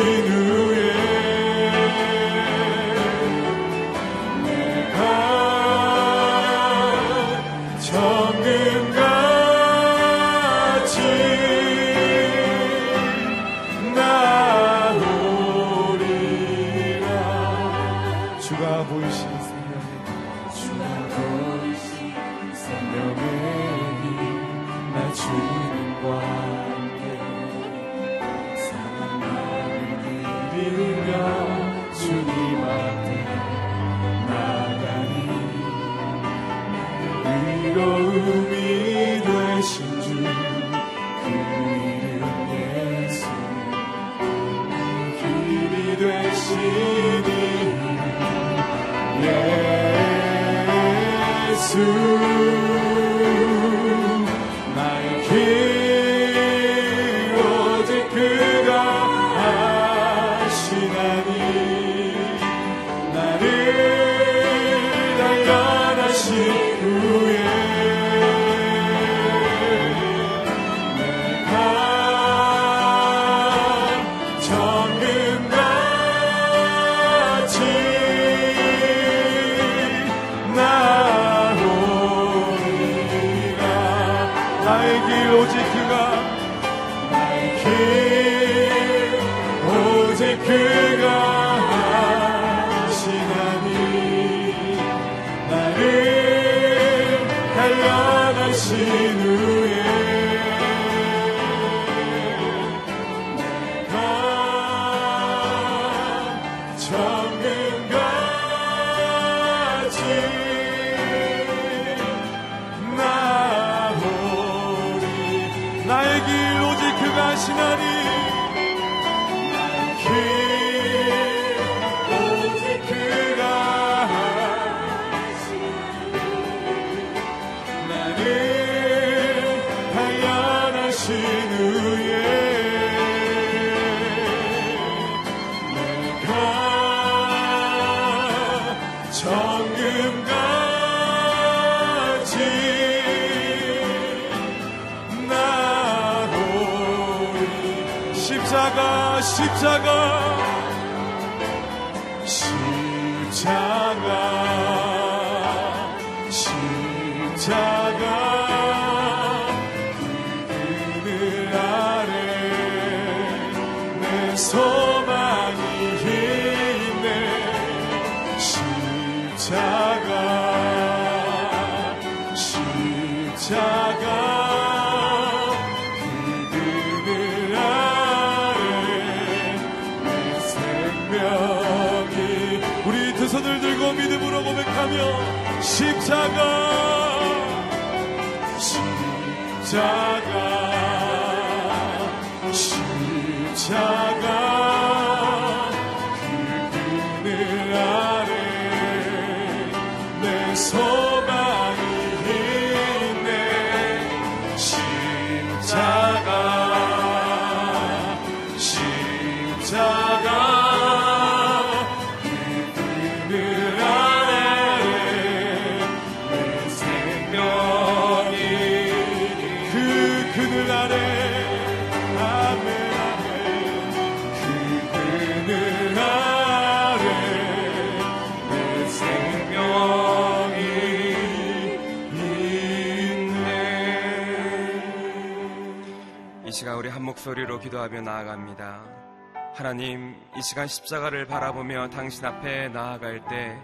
singing 나를 단련하신 후에 내가 정금같이 나도 십자가 십자가. 목 소리로 기도하며 나아갑니다. 하나님, 이 시간 십자가를 바라보며 당신 앞에 나아갈 때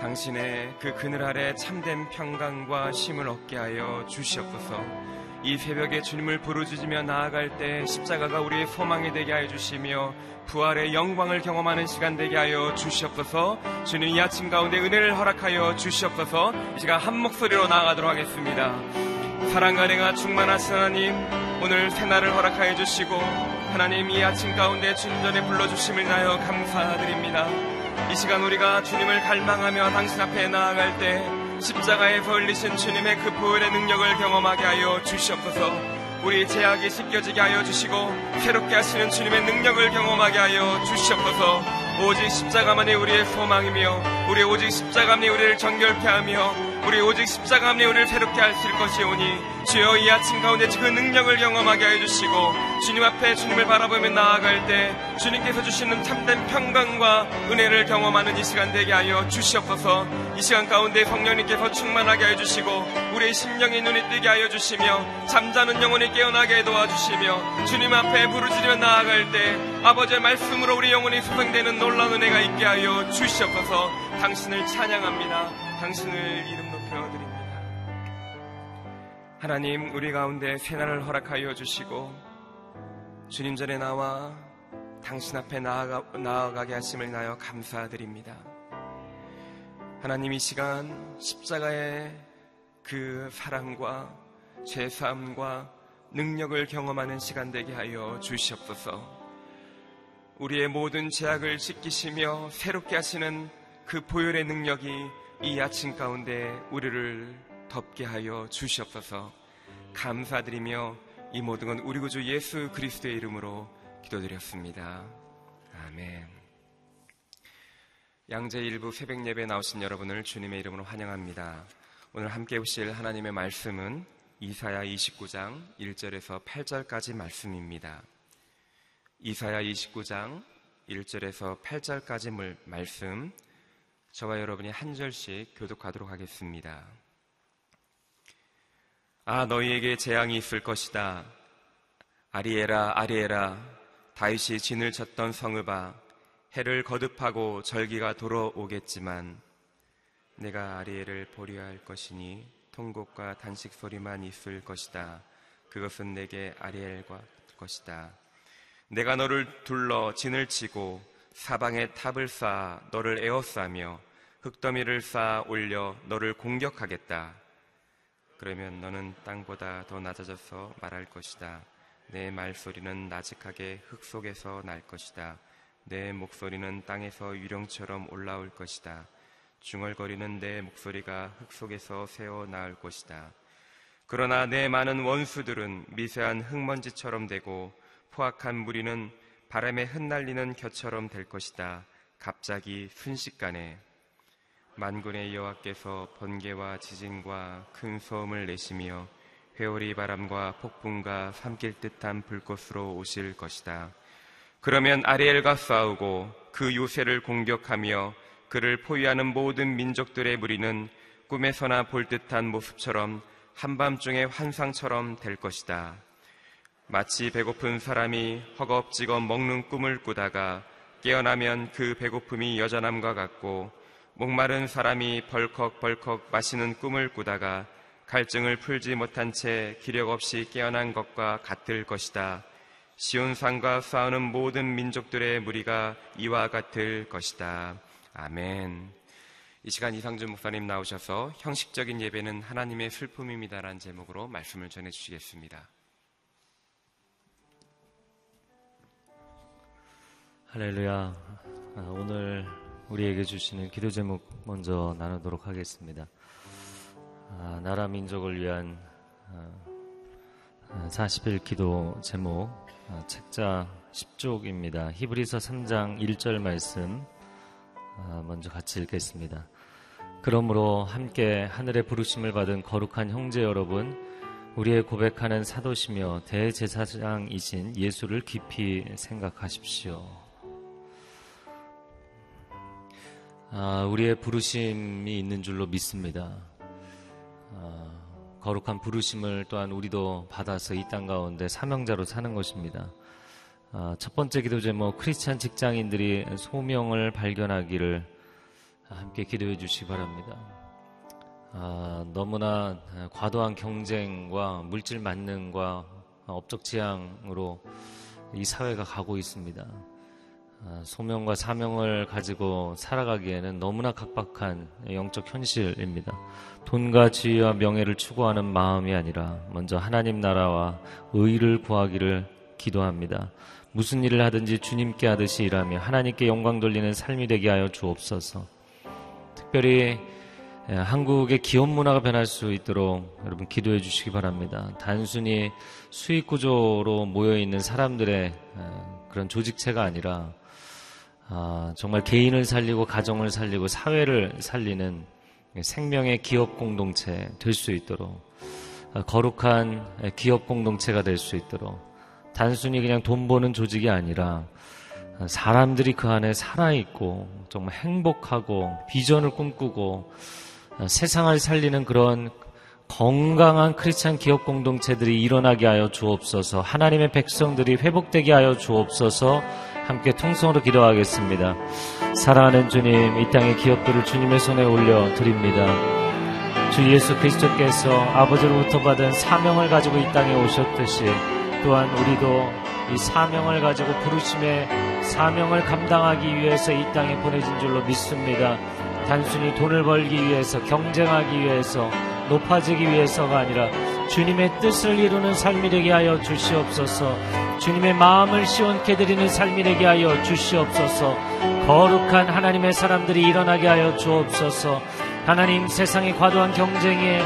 당신의 그 그늘 아래 참된 평강과 힘을 얻게 하여 주시옵소서. 이 새벽에 주님을 부르짖으며 나아갈 때 십자가가 우리의 소망이 되게 하여 주시며 부활의 영광을 경험하는 시간 되게 하여 주시옵소서 주님 이 아침 가운데 은혜를 허락하여 주시옵소서 이 시간 한 목소리로 나아가도록 하겠습니다 사랑과 은혜가 충만하신 하나님 오늘 새날을 허락하여 주시고 하나님 이 아침 가운데 주님 전에 불러주심을 나여 감사드립니다. 이 시간 우리가 주님을 갈망하며 당신 앞에 나아갈 때 십자가에서 흘리신 주님의 그 보혈의 능력을 경험하게 하여 주시옵소서. 우리 제약이 씻겨지게 하여 주시고 새롭게 하시는 주님의 능력을 경험하게 하여 주시옵소서. 오직 십자가만이 우리의 소망이며 우리 오직 십자가만이 우리를 정결케 하며 우리 오직 십자가만이 우리를 새롭게 하실 것이오니 주여 이 아침 가운데 그 능력을 경험하게 하여 주시고 주님 앞에 주님을 바라보며 나아갈 때 주님께서 주시는 참된 평강과 은혜를 경험하는 이 시간 되게 하여 주시옵소서. 이 시간 가운데 성령님께서 충만하게 하여 주시고 우리의 심령이 눈이 뜨게 하여 주시며 잠자는 영혼이 깨어나게 도와주시며 주님 앞에 부르짖으며 나아갈 때 아버지의 말씀으로 우리 영혼이 소생되는 놀라운 은혜가 있게 하여 주시옵소서. 당신을 찬양합니다. 당신을 이름 하나님 우리 가운데 새날을 허락하여 주시고 주님 전에 나와 당신 앞에 나아가, 나아가게 하심을 인하여 감사드립니다. 하나님 이 시간 십자가의 그 사랑과 죄사함과 능력을 경험하는 시간 되게 하여 주시옵소서. 우리의 모든 죄악을 씻기시며 새롭게 하시는 그 보혈의 능력이 이 아침 가운데 우리를 덮게 하여 주시옵소서 감사드리며 이 모든 건 우리 구주 예수 그리스도의 이름으로 기도드렸습니다. 아멘. 양재 일부 새벽 예배 나오신 여러분을 주님의 이름으로 환영합니다. 오늘 함께 보실 하나님의 말씀은 이사야 29장 1절에서 8절까지 말씀입니다. 이사야 29장 1절에서 8절까지 말씀 저와 여러분이 한 절씩 교독하도록 하겠습니다. 아 너희에게 재앙이 있을 것이다. 아리에라 아리에라 다윗이 진을 쳤던 성읍아 해를 거듭하고 절기가 돌아오겠지만 내가 아리에를 보려 할 것이니 통곡과 단식 소리만 있을 것이다. 그것은 내게 아리엘과 것이다. 내가 너를 둘러 진을 치고 사방에 탑을 쌓아 너를 에워싸며 흙더미를 쌓아 올려 너를 공격하겠다. 그러면 너는 땅보다 더 낮아져서 말할 것이다. 내 말소리는 나직하게 흙 속에서 날 것이다. 내 목소리는 땅에서 유령처럼 올라올 것이다. 중얼거리는 내 목소리가 흙 속에서 새어 나올 것이다. 그러나 내 많은 원수들은 미세한 흙먼지처럼 되고 포악한 무리는 바람에 흩날리는 겨처럼 될 것이다. 갑자기 순식간에 만군의 여호와께서 번개와 지진과 큰 소음을 내시며 회오리 바람과 폭풍과 삼킬 듯한 불꽃으로 오실 것이다. 그러면 아리엘과 싸우고 그 요새를 공격하며 그를 포위하는 모든 민족들의 무리는 꿈에서나 볼 듯한 모습처럼 한밤중의 환상처럼 될 것이다. 마치 배고픈 사람이 허겁지겁 먹는 꿈을 꾸다가 깨어나면 그 배고픔이 여전함과 같고 목마른 사람이 벌컥벌컥 마시는 꿈을 꾸다가 갈증을 풀지 못한 채 기력 없이 깨어난 것과 같을 것이다. 시온산과 싸우는 모든 민족들의 무리가 이와 같을 것이다. 아멘. 이 시간 이상준 목사님 나오셔서 형식적인 예배는 하나님의 슬픔입니다라는 제목으로 말씀을 전해 주시겠습니다. 할렐루야. 아, 오늘 우리에게 주시는 기도 제목 먼저 나누도록 하겠습니다. 아, 나라 민족을 위한 아, 40일 기도 제목 아, 책자 10쪽입니다. 히브리서 3장 1절 말씀 아, 먼저 같이 읽겠습니다. 그러므로 함께 하늘의 부르심을 받은 거룩한 형제 여러분 우리의 고백하는 사도시며 대제사장이신 예수를 깊이 생각하십시오. 아, 우리의 부르심이 있는 줄로 믿습니다. 아, 거룩한 부르심을 또한 우리도 받아서 이 땅 가운데 사명자로 사는 것입니다. 아, 첫 번째 기도 제목 크리스찬 직장인들이 소명을 발견하기를 함께 기도해 주시기 바랍니다. 아, 너무나 과도한 경쟁과 물질 만능과 업적 지향으로 이 사회가 가고 있습니다. 아, 소명과 사명을 가지고 살아가기에는 너무나 각박한 영적 현실입니다. 돈과 지위와 명예를 추구하는 마음이 아니라 먼저 하나님 나라와 의를 구하기를 기도합니다. 무슨 일을 하든지 주님께 하듯이 일하며 하나님께 영광 돌리는 삶이 되게 하여 주옵소서. 특별히 한국의 기업 문화가 변할 수 있도록 여러분 기도해 주시기 바랍니다. 단순히 수익 구조로 모여 있는 사람들의 그런 조직체가 아니라 아, 정말 개인을 살리고 가정을 살리고 사회를 살리는 생명의 기업 공동체 될 수 있도록 아, 거룩한 기업 공동체가 될 수 있도록 단순히 그냥 돈 버는 조직이 아니라 사람들이 그 안에 살아있고 정말 행복하고 비전을 꿈꾸고 세상을 살리는 그런 건강한 크리스찬 기업 공동체들이 일어나게 하여 주옵소서 하나님의 백성들이 회복되게 하여 주옵소서 함께 통성으로 기도하겠습니다. 사랑하는 주님, 이 땅의 기업들을 주님의 손에 올려 드립니다. 주 예수 그리스도께서 아버지로부터 받은 사명을 가지고 이 땅에 오셨듯이 또한 우리도 이 사명을 가지고 부르심의 사명을 감당하기 위해서 이 땅에 보내진 줄로 믿습니다. 단순히 돈을 벌기 위해서 경쟁하기 위해서 높아지기 위해서가 아니라 주님의 뜻을 이루는 삶이 되게 하여 주시옵소서. 주님의 마음을 시원케 드리는 삶이 되게 하여 주시옵소서. 거룩한 하나님의 사람들이 일어나게 하여 주옵소서. 하나님 세상의 과도한 경쟁에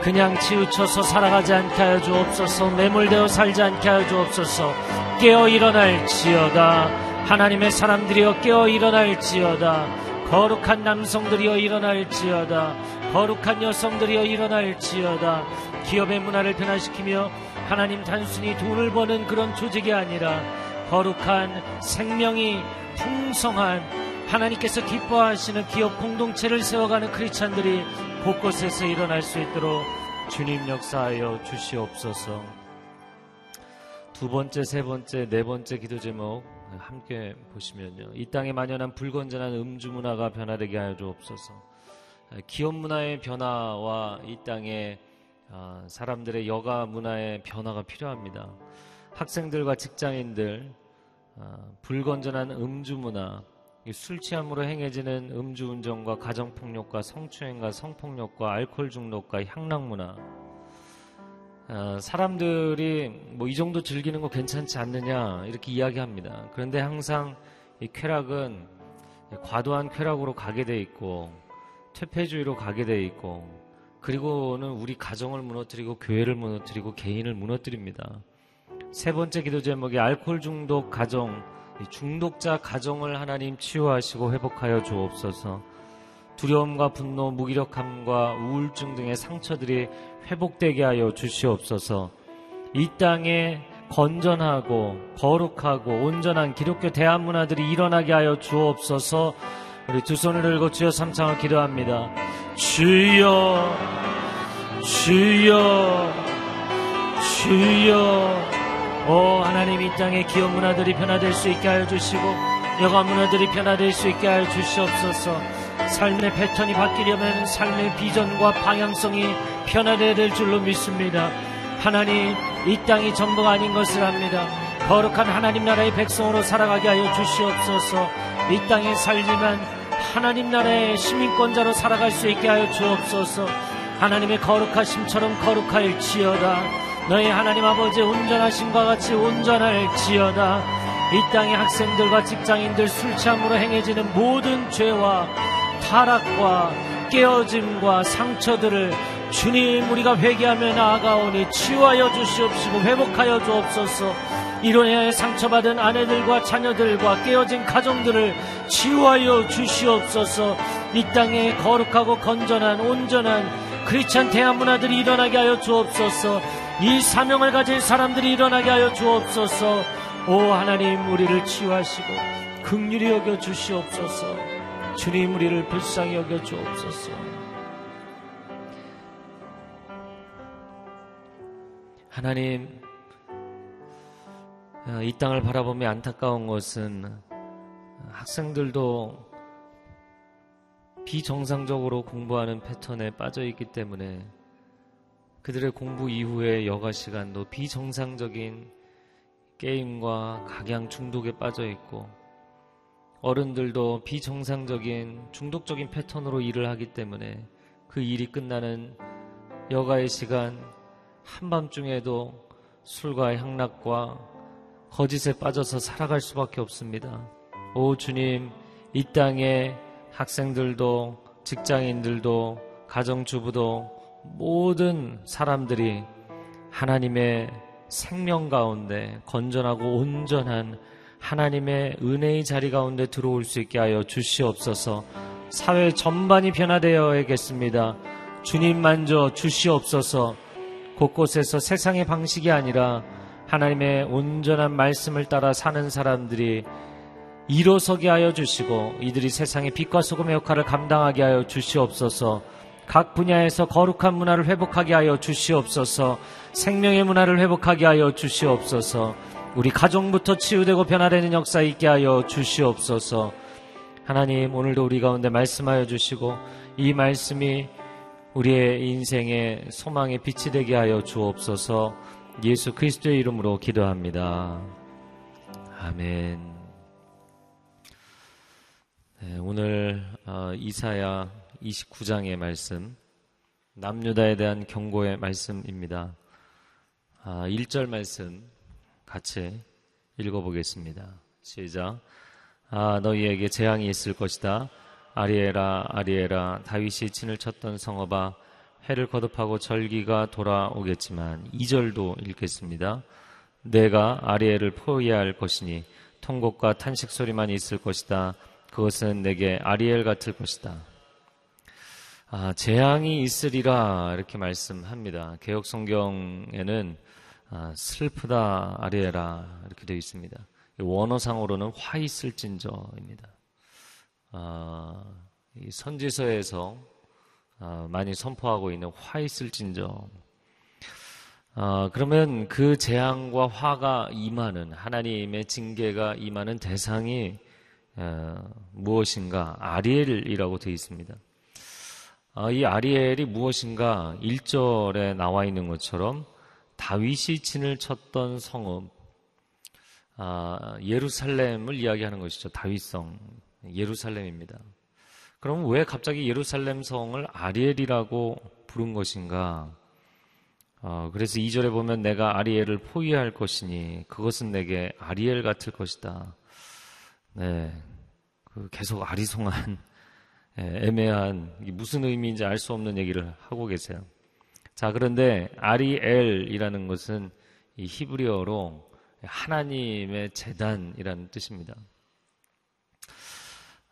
그냥 치우쳐서 살아가지 않게 하여 주옵소서. 매몰되어 살지 않게 하여 주옵소서. 깨어 일어날지어다. 하나님의 사람들이여 깨어 일어날지어다. 거룩한 남성들이여 일어날지어다. 거룩한 여성들이여 일어날지어다. 기업의 문화를 변화시키며 하나님 단순히 돈을 버는 그런 조직이 아니라 거룩한 생명이 풍성한 하나님께서 기뻐하시는 기업 공동체를 세워가는 크리스찬들이 곳곳에서 일어날 수 있도록 주님 역사하여 주시옵소서. 두 번째, 세 번째, 네 번째 기도 제목 함께 보시면요. 이 땅에 만연한 불건전한 음주 문화가 변화되게 하여 주옵소서. 기업 문화의 변화와 이 땅의 아, 사람들의 여가 문화의 변화가 필요합니다. 학생들과 직장인들 아, 불건전한 음주 문화, 술 취함으로 행해지는 음주운전과 가정폭력과 성추행과 성폭력과 알코올 중독과 향락 문화. 아, 사람들이 뭐 이 정도 즐기는 거 괜찮지 않느냐 이렇게 이야기합니다. 그런데 항상 이 쾌락은 과도한 쾌락으로 가게 돼 있고 퇴폐주의로 가게 돼 있고 그리고는 우리 가정을 무너뜨리고 교회를 무너뜨리고 개인을 무너뜨립니다. 세 번째 기도 제목이 알코올 중독 가정, 중독자 가정을 하나님 치유하시고 회복하여 주옵소서. 두려움과 분노, 무기력함과 우울증 등의 상처들이 회복되게 하여 주시옵소서. 이 땅에 건전하고 거룩하고 온전한 기독교 대한 문화들이 일어나게 하여 주옵소서. 우리 두 손을 들고 주여 삼창을 기도합니다. 주여, 주여, 주여. 오 하나님 이 땅의 기업 문화들이 변화될 수 있게 하여 주시고 여가 문화들이 변화될 수 있게 하여 주시옵소서. 삶의 패턴이 바뀌려면 삶의 비전과 방향성이 변화되어야 될 줄로 믿습니다. 하나님 이 땅이 전부가 아닌 것을 압니다. 거룩한 하나님 나라의 백성으로 살아가게 하여 주시옵소서. 이 땅에 살지만 하나님 나라의 시민권자로 살아갈 수 있게 하여 주옵소서. 하나님의 거룩하심처럼 거룩할지어다. 너희 하나님 아버지 온전하심과 같이 온전할지어다. 이 땅의 학생들과 직장인들 술 취함으로 행해지는 모든 죄와 타락과 깨어짐과 상처들을 주님 우리가 회개하며 나아가오니 치유하여 주시옵시고 회복하여 주옵소서. 이로 인하여 상처받은 아내들과 자녀들과 깨어진 가정들을 치유하여 주시옵소서. 이 땅에 거룩하고 건전한 온전한 크리스찬 대한 문화들이 일어나게 하여 주옵소서. 이 사명을 가진 사람들이 일어나게 하여 주옵소서. 오 하나님 우리를 치유하시고 극률이 여겨 주시옵소서. 주님 우리를 불쌍히 여겨 주옵소서. 하나님 어, 이 땅을 바라보며 안타까운 것은 학생들도 비정상적으로 공부하는 패턴에 빠져 있기 때문에 그들의 공부 이후의 여가 시간도 비정상적인 게임과 각양 중독에 빠져 있고 어른들도 비정상적인 중독적인 패턴으로 일을 하기 때문에 그 일이 끝나는 여가의 시간 한밤중에도 술과 향락과 거짓에 빠져서 살아갈 수밖에 없습니다. 오 주님, 이 땅에 학생들도 직장인들도 가정주부도 모든 사람들이 하나님의 생명 가운데 건전하고 온전한 하나님의 은혜의 자리 가운데 들어올 수 있게 하여 주시옵소서. 사회 전반이 변화되어야겠습니다. 주님 만져 주시옵소서. 곳곳에서 세상의 방식이 아니라 하나님의 온전한 말씀을 따라 사는 사람들이 일어서게 하여 주시고 이들이 세상의 빛과 소금의 역할을 감당하게 하여 주시옵소서. 각 분야에서 거룩한 문화를 회복하게 하여 주시옵소서. 생명의 문화를 회복하게 하여 주시옵소서. 우리 가정부터 치유되고 변화되는 역사 있게 하여 주시옵소서. 하나님 오늘도 우리 가운데 말씀하여 주시고 이 말씀이 우리의 인생의 소망의 빛이 되게 하여 주옵소서. 예수 그리스도의 이름으로 기도합니다. 아멘. 네, 오늘 어, 이사야 29장의 말씀, 남유다에 대한 경고의 말씀입니다. 아, 1절 말씀 같이 읽어보겠습니다. 시작. 아, 너희에게 재앙이 있을 것이다. 아리에라, 아리에라, 다윗이 진을 쳤던 성어바, 해를 거듭하고 절기가 돌아오겠지만, 2절도 읽겠습니다. 내가 아리에를 포위할 것이니, 통곡과 탄식 소리만 있을 것이다. 그것은 내게 아리엘 같을 것이다. 아, 재앙이 있으리라 이렇게 말씀합니다. 개혁 성경에는 아, 슬프다 아리에라 이렇게 되어 있습니다. 원어상으로는 화 있을진저입니다. 아, 이 선지서에서 아, 많이 선포하고 있는 화 있을진저. 아, 그러면 그 재앙과 화가 임하는 하나님의 징계가 임하는 대상이 어, 무엇인가 아리엘이라고 되어 있습니다. 아, 이 아리엘이 무엇인가 1절에 나와 있는 것처럼 다윗이 진을 쳤던 성읍 아, 예루살렘을 이야기하는 것이죠. 다윗성 예루살렘입니다. 그럼 왜 갑자기 예루살렘 성을 아리엘이라고 부른 것인가? 어, 그래서 2절에 보면 내가 아리엘을 포위할 것이니 그것은 내게 아리엘 같을 것이다. 네. 그 계속 아리송한 예, 애매한 무슨 의미인지 알 수 없는 얘기를 하고 계세요. 자, 그런데 아리엘이라는 것은 이 히브리어로 하나님의 재단이라는 뜻입니다.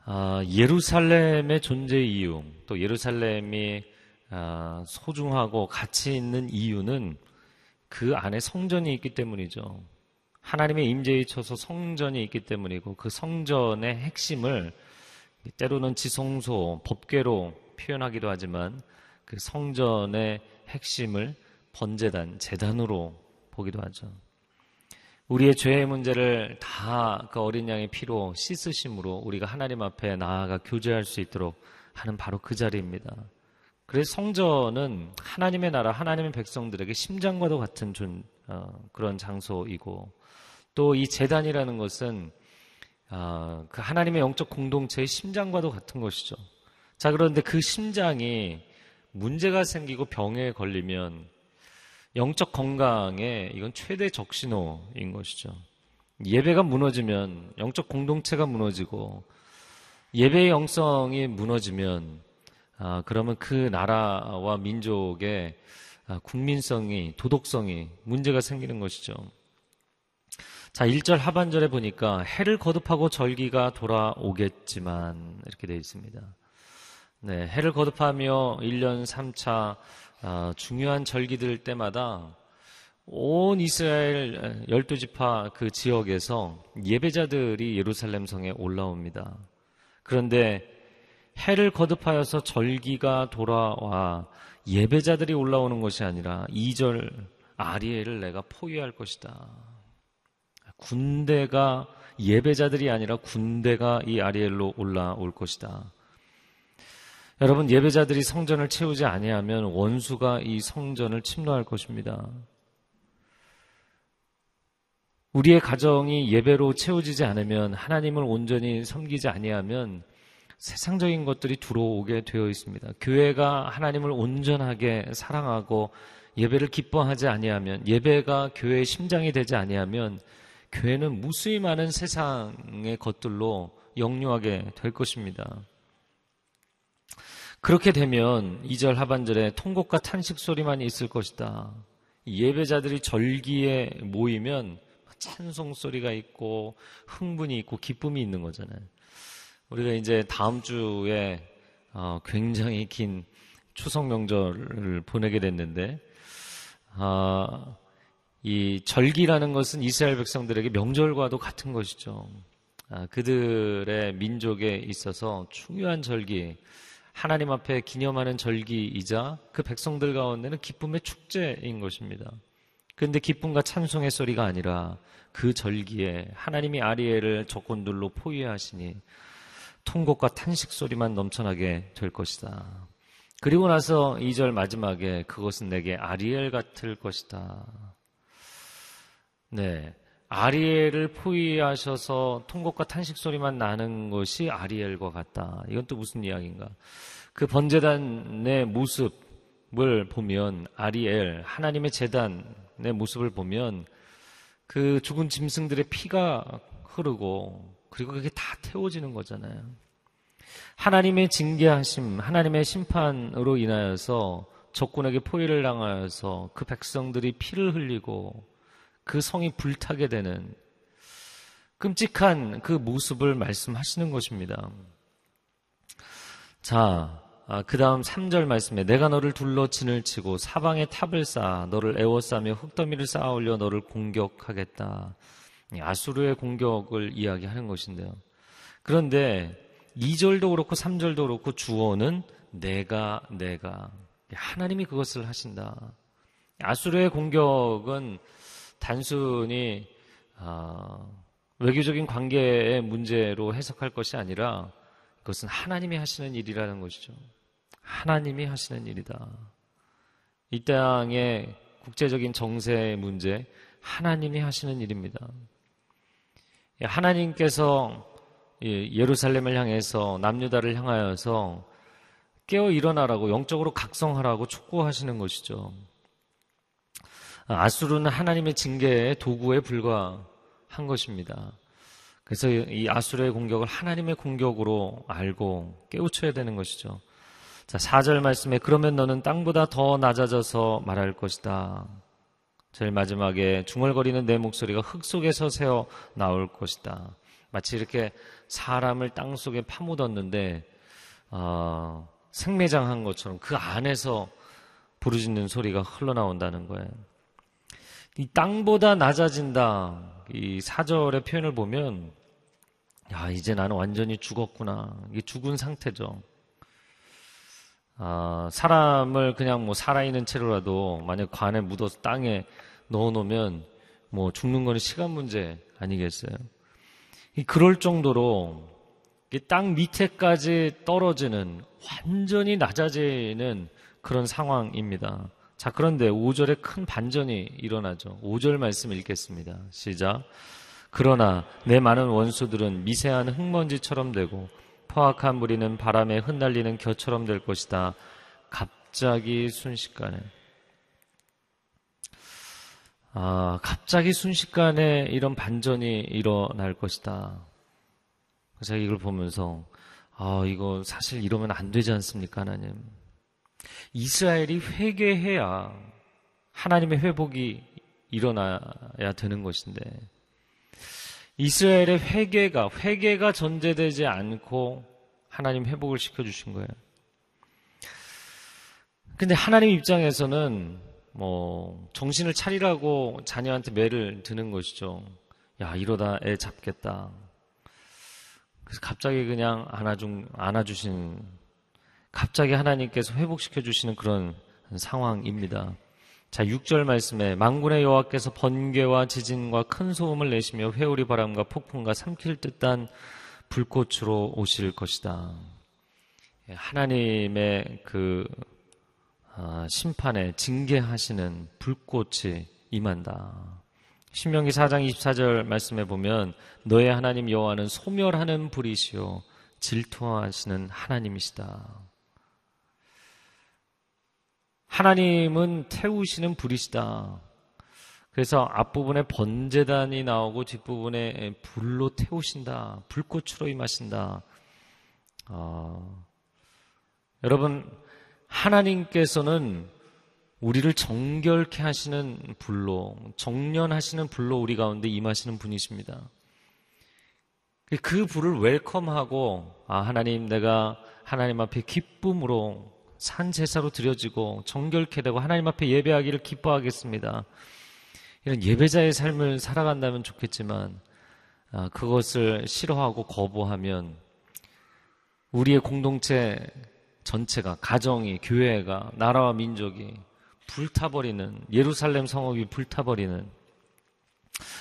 아, 예루살렘의 존재 이유, 또 예루살렘이 아, 소중하고 가치 있는 이유는 그 안에 성전이 있기 때문이죠. 하나님의 임재에 있어서 성전이 있기 때문이고 그 성전의 핵심을 때로는 지성소, 법궤로 표현하기도 하지만 그 성전의 핵심을 번제단, 제단으로 보기도 하죠. 우리의 죄의 문제를 다 그 어린 양의 피로 씻으심으로 우리가 하나님 앞에 나아가 교제할 수 있도록 하는 바로 그 자리입니다. 그래서 성전은 하나님의 나라, 하나님의 백성들에게 심장과도 같은 존, 어, 그런 장소이고 또 이 제단이라는 것은 아, 그 하나님의 영적 공동체의 심장과도 같은 것이죠. 자, 그런데 그 심장이 문제가 생기고 병에 걸리면 영적 건강에 이건 최대 적신호인 것이죠. 예배가 무너지면 영적 공동체가 무너지고 예배의 영성이 무너지면 아, 그러면 그 나라와 민족의 아, 국민성이 도덕성이 문제가 생기는 것이죠. 자, 1절 하반절에 보니까 해를 거듭하고 절기가 돌아오겠지만 이렇게 되어 있습니다. 네, 해를 거듭하며 1년 3차 어, 중요한 절기들 때마다 온 이스라엘 12지파 그 지역에서 예배자들이 예루살렘 성에 올라옵니다. 그런데 해를 거듭하여서 절기가 돌아와 예배자들이 올라오는 것이 아니라 2절 아리엘을 내가 포위할 것이다. 군대가 예배자들이 아니라 군대가 이 아리엘로 올라올 것이다. 여러분 예배자들이 성전을 채우지 아니하면 원수가 이 성전을 침노할 것입니다. 우리의 가정이 예배로 채워지지 않으면 하나님을 온전히 섬기지 아니하면 세상적인 것들이 들어오게 되어 있습니다. 교회가 하나님을 온전하게 사랑하고 예배를 기뻐하지 아니하면 예배가 교회의 심장이 되지 아니하면 교회는 무수히 많은 세상의 것들로 역류하게 될 것입니다. 그렇게 되면 2절 하반절에 통곡과 탄식 소리만 있을 것이다. 예배자들이 절기에 모이면 찬송 소리가 있고 흥분이 있고 기쁨이 있는 거잖아요. 우리가 이제 다음 주에 어, 굉장히 긴 추석 명절을 보내게 됐는데 어, 이 절기라는 것은 이스라엘 백성들에게 명절과도 같은 것이죠. 아, 그들의 민족에 있어서 중요한 절기, 하나님 앞에 기념하는 절기이자 그 백성들 가운데는 기쁨의 축제인 것입니다. 그런데 기쁨과 찬송의 소리가 아니라 그 절기에 하나님이 아리엘을 조건들로 포위하시니 통곡과 탄식 소리만 넘쳐나게 될 것이다. 그리고 나서 2절 마지막에 그것은 내게 아리엘 같을 것이다. 네. 아리엘을 포위하셔서 통곡과 탄식 소리만 나는 것이 아리엘과 같다. 이건 또 무슨 이야기인가? 그 번제단의 모습을 보면 아리엘 하나님의 재단의 모습을 보면 그 죽은 짐승들의 피가 흐르고 그리고 그게 다 태워지는 거잖아요. 하나님의 징계하심, 하나님의 심판으로 인하여서 적군에게 포위를 당하여서 그 백성들이 피를 흘리고 그 성이 불타게 되는 끔찍한 그 모습을 말씀하시는 것입니다. 자, 아, 그 다음 3절 말씀에 내가 너를 둘러 진을 치고 사방에 탑을 쌓아 너를 에워싸며 흙더미를 쌓아 올려 너를 공격하겠다. 아수르의 공격을 이야기하는 것인데요. 그런데 2절도 그렇고 3절도 그렇고 주어는 내가 내가 하나님이 그것을 하신다. 아수르의 공격은 단순히 어, 외교적인 관계의 문제로 해석할 것이 아니라 그것은 하나님이 하시는 일이라는 것이죠. 하나님이 하시는 일이다. 이 땅의 국제적인 정세 문제, 하나님이 하시는 일입니다. 하나님께서 예루살렘을 향해서 남유다를 향하여서 깨어 일어나라고 영적으로 각성하라고 촉구하시는 것이죠. 아수르는 하나님의 징계의 도구에 불과한 것입니다. 그래서 이 아수르의 공격을 하나님의 공격으로 알고 깨우쳐야 되는 것이죠. 자, 4절 말씀에 그러면 너는 땅보다 더 낮아져서 말할 것이다. 제일 마지막에 중얼거리는 내 목소리가 흙 속에서 새어 나올 것이다. 마치 이렇게 사람을 땅 속에 파묻었는데 어, 생매장한 것처럼 그 안에서 부르짖는 소리가 흘러나온다는 거예요. 이 땅보다 낮아진다. 이 사절의 표현을 보면, 야, 이제 나는 완전히 죽었구나. 이게 죽은 상태죠. 아, 사람을 그냥 뭐 살아있는 채로라도 만약 관에 묻어서 땅에 넣어 놓으면 뭐 죽는 거는 시간 문제 아니겠어요? 그럴 정도로 땅 밑에까지 떨어지는 완전히 낮아지는 그런 상황입니다. 자, 그런데 5절에 큰 반전이 일어나죠. 5절 말씀 읽겠습니다. 시작. 그러나 내 많은 원수들은 미세한 흙먼지처럼 되고 포악한 무리는 바람에 흩날리는 겨처럼 될 것이다. 갑자기 순식간에. 아, 갑자기 순식간에 이런 반전이 일어날 것이다. 제가 이걸 보면서, 아, 이거 사실 이러면 안 되지 않습니까, 하나님? 이스라엘이 회개해야 하나님의 회복이 일어나야 되는 것인데 이스라엘의 회개가 회개가 전제되지 않고 하나님 회복을 시켜 주신 거예요. 근데 하나님 입장에서는 뭐 정신을 차리라고 자녀한테 매를 드는 것이죠. 야 이러다 애 잡겠다. 그래서 갑자기 그냥 안아준 안아주신 갑자기 하나님께서 회복시켜 주시는 그런 상황입니다. 자, 6절 말씀에 망군의 여호와께서 번개와 지진과 큰 소음을 내시며 회오리 바람과 폭풍과 삼킬 듯한 불꽃으로 오실 것이다. 하나님의 그 아, 심판에 징계하시는 불꽃이 임한다. 신명기 4장 24절 말씀에 보면 너의 하나님 여호와는 소멸하는 불이시요 질투하시는 하나님이시다. 하나님은 태우시는 불이시다. 그래서 앞부분에 번제단이 나오고 뒷부분에 불로 태우신다. 불꽃으로 임하신다. 어, 여러분, 하나님께서는 우리를 정결케 하시는 불로, 정련하시는 불로 우리 가운데 임하시는 분이십니다. 그 불을 웰컴하고, 아, 하나님, 내가 하나님 앞에 기쁨으로 산 제사로 드려지고 정결케 되고 하나님 앞에 예배하기를 기뻐하겠습니다. 이런 예배자의 삶을 살아간다면 좋겠지만, 아, 그것을 싫어하고 거부하면 우리의 공동체 전체가, 가정이, 교회가, 나라와 민족이 불타버리는, 예루살렘 성읍이 불타버리는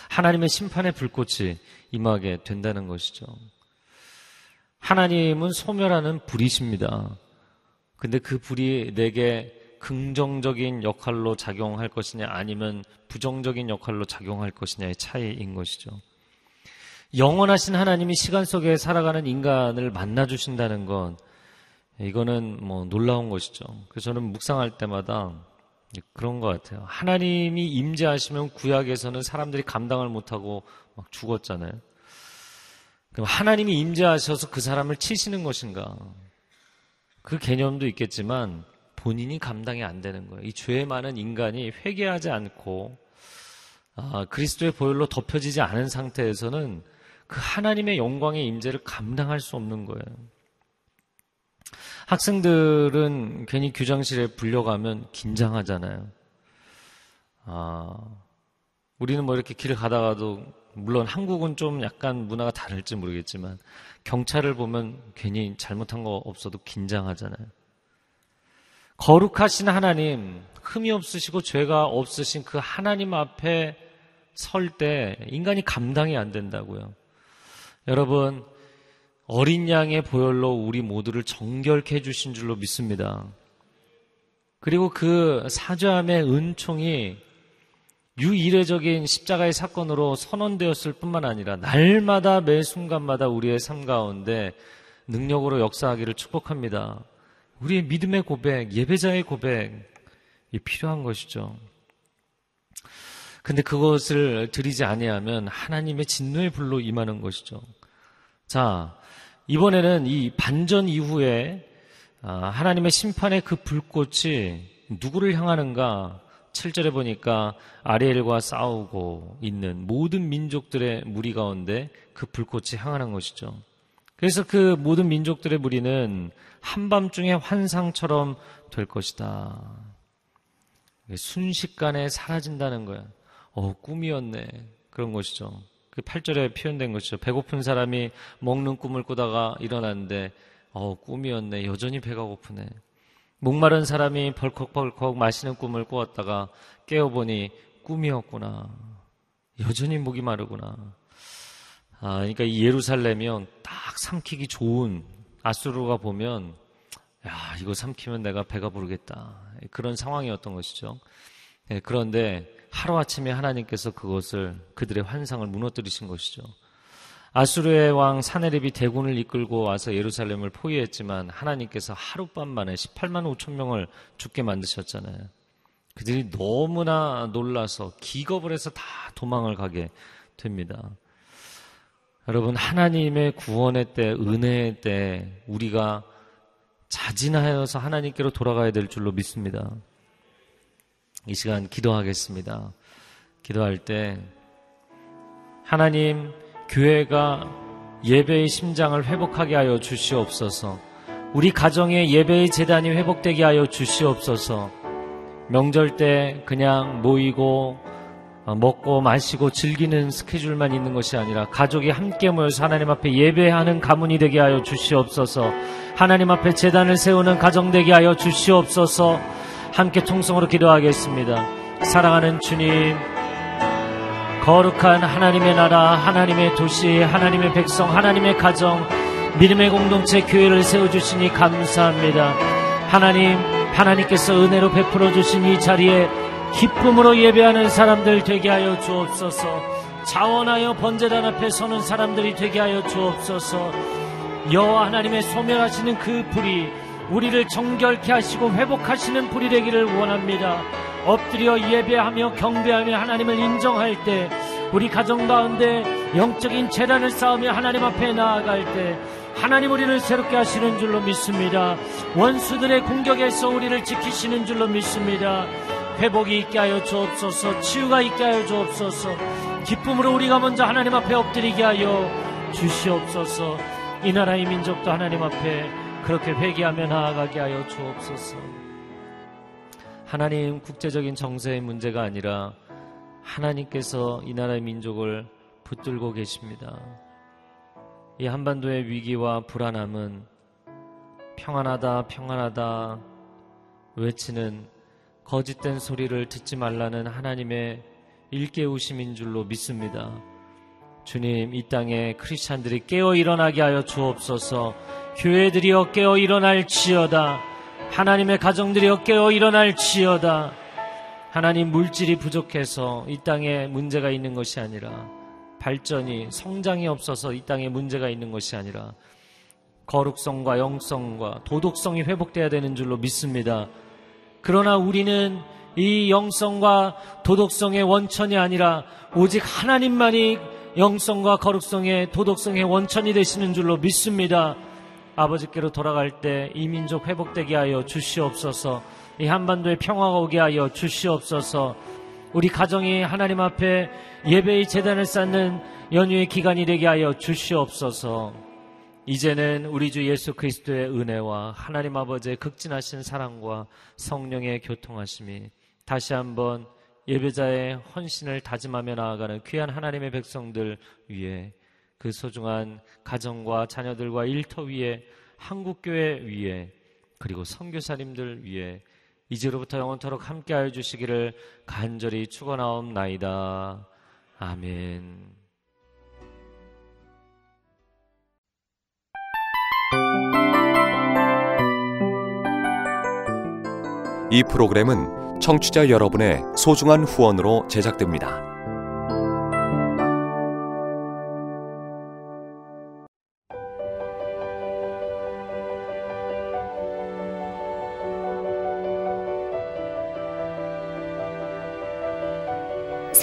하나님의 심판의 불꽃이 임하게 된다는 것이죠. 하나님은 소멸하는 불이십니다. 근데 그 불이 내게 긍정적인 역할로 작용할 것이냐 아니면 부정적인 역할로 작용할 것이냐의 차이인 것이죠. 영원하신 하나님이 시간 속에 살아가는 인간을 만나 주신다는 건 이거는 뭐 놀라운 것이죠. 그래서 저는 묵상할 때마다 그런 것 같아요. 하나님이 임재하시면 구약에서는 사람들이 감당을 못하고 막 죽었잖아요. 그럼 하나님이 임재하셔서 그 사람을 치시는 것인가? 그 개념도 있겠지만 본인이 감당이 안 되는 거예요. 이죄 많은 인간이 회개하지 않고 아, 그리스도의 보혈로 덮여지지 않은 상태에서는 그 하나님의 영광의 임재를 감당할 수 없는 거예요. 학생들은 괜히 교장실에 불려가면 긴장하잖아요. 아, 우리는 뭐 이렇게 길을 가다가도 물론 한국은 좀 약간 문화가 다를지 모르겠지만 경찰을 보면 괜히 잘못한 거 없어도 긴장하잖아요. 거룩하신 하나님, 흠이 없으시고 죄가 없으신 그 하나님 앞에 설 때 인간이 감당이 안 된다고요. 여러분, 어린 양의 보혈로 우리 모두를 정결케 해주신 줄로 믿습니다. 그리고 그 사죄함의 은총이 유이례적인 십자가의 사건으로 선언되었을 뿐만 아니라 날마다 매 순간마다 우리의 삶 가운데 능력으로 역사하기를 축복합니다. 우리의 믿음의 고백, 예배자의 고백이 필요한 것이죠. 근데 그것을 드리지 아니하면 하나님의 진노의 불로 임하는 것이죠. 자, 이번에는 이 반전 이후에 아, 하나님의 심판의 그 불꽃이 누구를 향하는가? 7절에 보니까 아리엘과 싸우고 있는 모든 민족들의 무리 가운데 그 불꽃이 향하는 것이죠. 그래서 그 모든 민족들의 무리는 한밤중에 환상처럼 될 것이다. 순식간에 사라진다는 거야. 어, 꿈이었네. 그런 것이죠. 그 8절에 표현된 것이죠. 배고픈 사람이 먹는 꿈을 꾸다가 일어났는데, 어, 꿈이었네. 여전히 배가 고프네. 목마른 사람이 벌컥벌컥 마시는 꿈을 꾸었다가 깨어보니 꿈이었구나. 여전히 목이 마르구나. 아, 그러니까 이 예루살렘이요. 딱 삼키기 좋은 아수르가 보면, 야, 이거 삼키면 내가 배가 부르겠다. 그런 상황이었던 것이죠. 네, 그런데 하루아침에 하나님께서 그것을 그들의 환상을 무너뜨리신 것이죠. 아수르의 왕 사네립이 대군을 이끌고 와서 예루살렘을 포위했지만 하나님께서 하룻밤 만에 18만 5천 명을 죽게 만드셨잖아요. 그들이 너무나 놀라서 기겁을 해서 다 도망을 가게 됩니다. 여러분, 하나님의 구원의 때, 은혜의 때, 우리가 자진하여서 하나님께로 돌아가야 될 줄로 믿습니다. 이 시간 기도하겠습니다. 기도할 때 하나님 교회가 예배의 심장을 회복하게 하여 주시옵소서. 우리 가정의 예배의 재단이 회복되게 하여 주시옵소서. 명절 때 그냥 모이고 어, 먹고 마시고 즐기는 스케줄만 있는 것이 아니라 가족이 함께 모여서 하나님 앞에 예배하는 가문이 되게 하여 주시옵소서. 하나님 앞에 재단을 세우는 가정 되게 하여 주시옵소서. 함께 통성으로 기도하겠습니다. 사랑하는 주님, 거룩한 하나님의 나라, 하나님의 도시, 하나님의 백성, 하나님의 가정, 믿음의 공동체 교회를 세워주시니 감사합니다. 하나님, 하나님께서 은혜로 베풀어 주신 이 자리에 기쁨으로 예배하는 사람들 되게 하여 주옵소서. 자원하여 번제단 앞에 서는 사람들이 되게 하여 주옵소서. 여호와 하나님의 소멸하시는 그 불이 우리를 정결케 하시고 회복하시는 불이 되기를 원합니다. 엎드려 예배하며 경배하며 하나님을 인정할 때 우리 가정 가운데 영적인 재단을 쌓으며 하나님 앞에 나아갈 때 하나님 우리를 새롭게 하시는 줄로 믿습니다. 원수들의 공격에서 우리를 지키시는 줄로 믿습니다. 회복이 있게 하여 주옵소서, 치유가 있게 하여 주옵소서, 기쁨으로 우리가 먼저 하나님 앞에 엎드리게 하여 주시옵소서, 이 나라의 민족도 하나님 앞에 그렇게 회개하며 나아가게 하여 주옵소서. 하나님 국제적인 정세의 문제가 아니라 하나님께서 이 나라의 민족을 붙들고 계십니다. 이 한반도의 위기와 불안함은 평안하다, 평안하다 외치는 거짓된 소리를 듣지 말라는 하나님의 일깨우심인 줄로 믿습니다. 주님, 이 땅에 크리스찬들이 깨어 일어나게 하여 주옵소서. 교회들이여 깨어 일어날 지어다. 하나님의 가정들이여 깨어 일어날 지어다. 하나님 물질이 부족해서 이 땅에 문제가 있는 것이 아니라 발전이 성장이 없어서 이 땅에 문제가 있는 것이 아니라 거룩성과 영성과 도덕성이 회복돼야 되는 줄로 믿습니다. 그러나 우리는 이 영성과 도덕성의 원천이 아니라 오직 하나님만이 영성과 거룩성의 도덕성의 원천이 되시는 줄로 믿습니다. 아버지께로 돌아갈 때 이 민족 회복되게 하여 주시옵소서. 이 한반도에 평화가 오게 하여 주시옵소서. 우리 가정이 하나님 앞에 예배의 재단을 쌓는 연휴의 기간이 되게 하여 주시옵소서. 이제는 우리 주 예수 그리스도의 은혜와 하나님 아버지의 극진하신 사랑과 성령의 교통하심이 다시 한번 예배자의 헌신을 다짐하며 나아가는 귀한 하나님의 백성들 위에 그 소중한 가정과 자녀들과 일터 위에 한국교회 위에 그리고 선교사님들 위에 이제로부터 영원토록 함께하여 주시기를 간절히 축원하옵나이다. 아멘. 이 프로그램은 청취자 여러분의 소중한 후원으로 제작됩니다.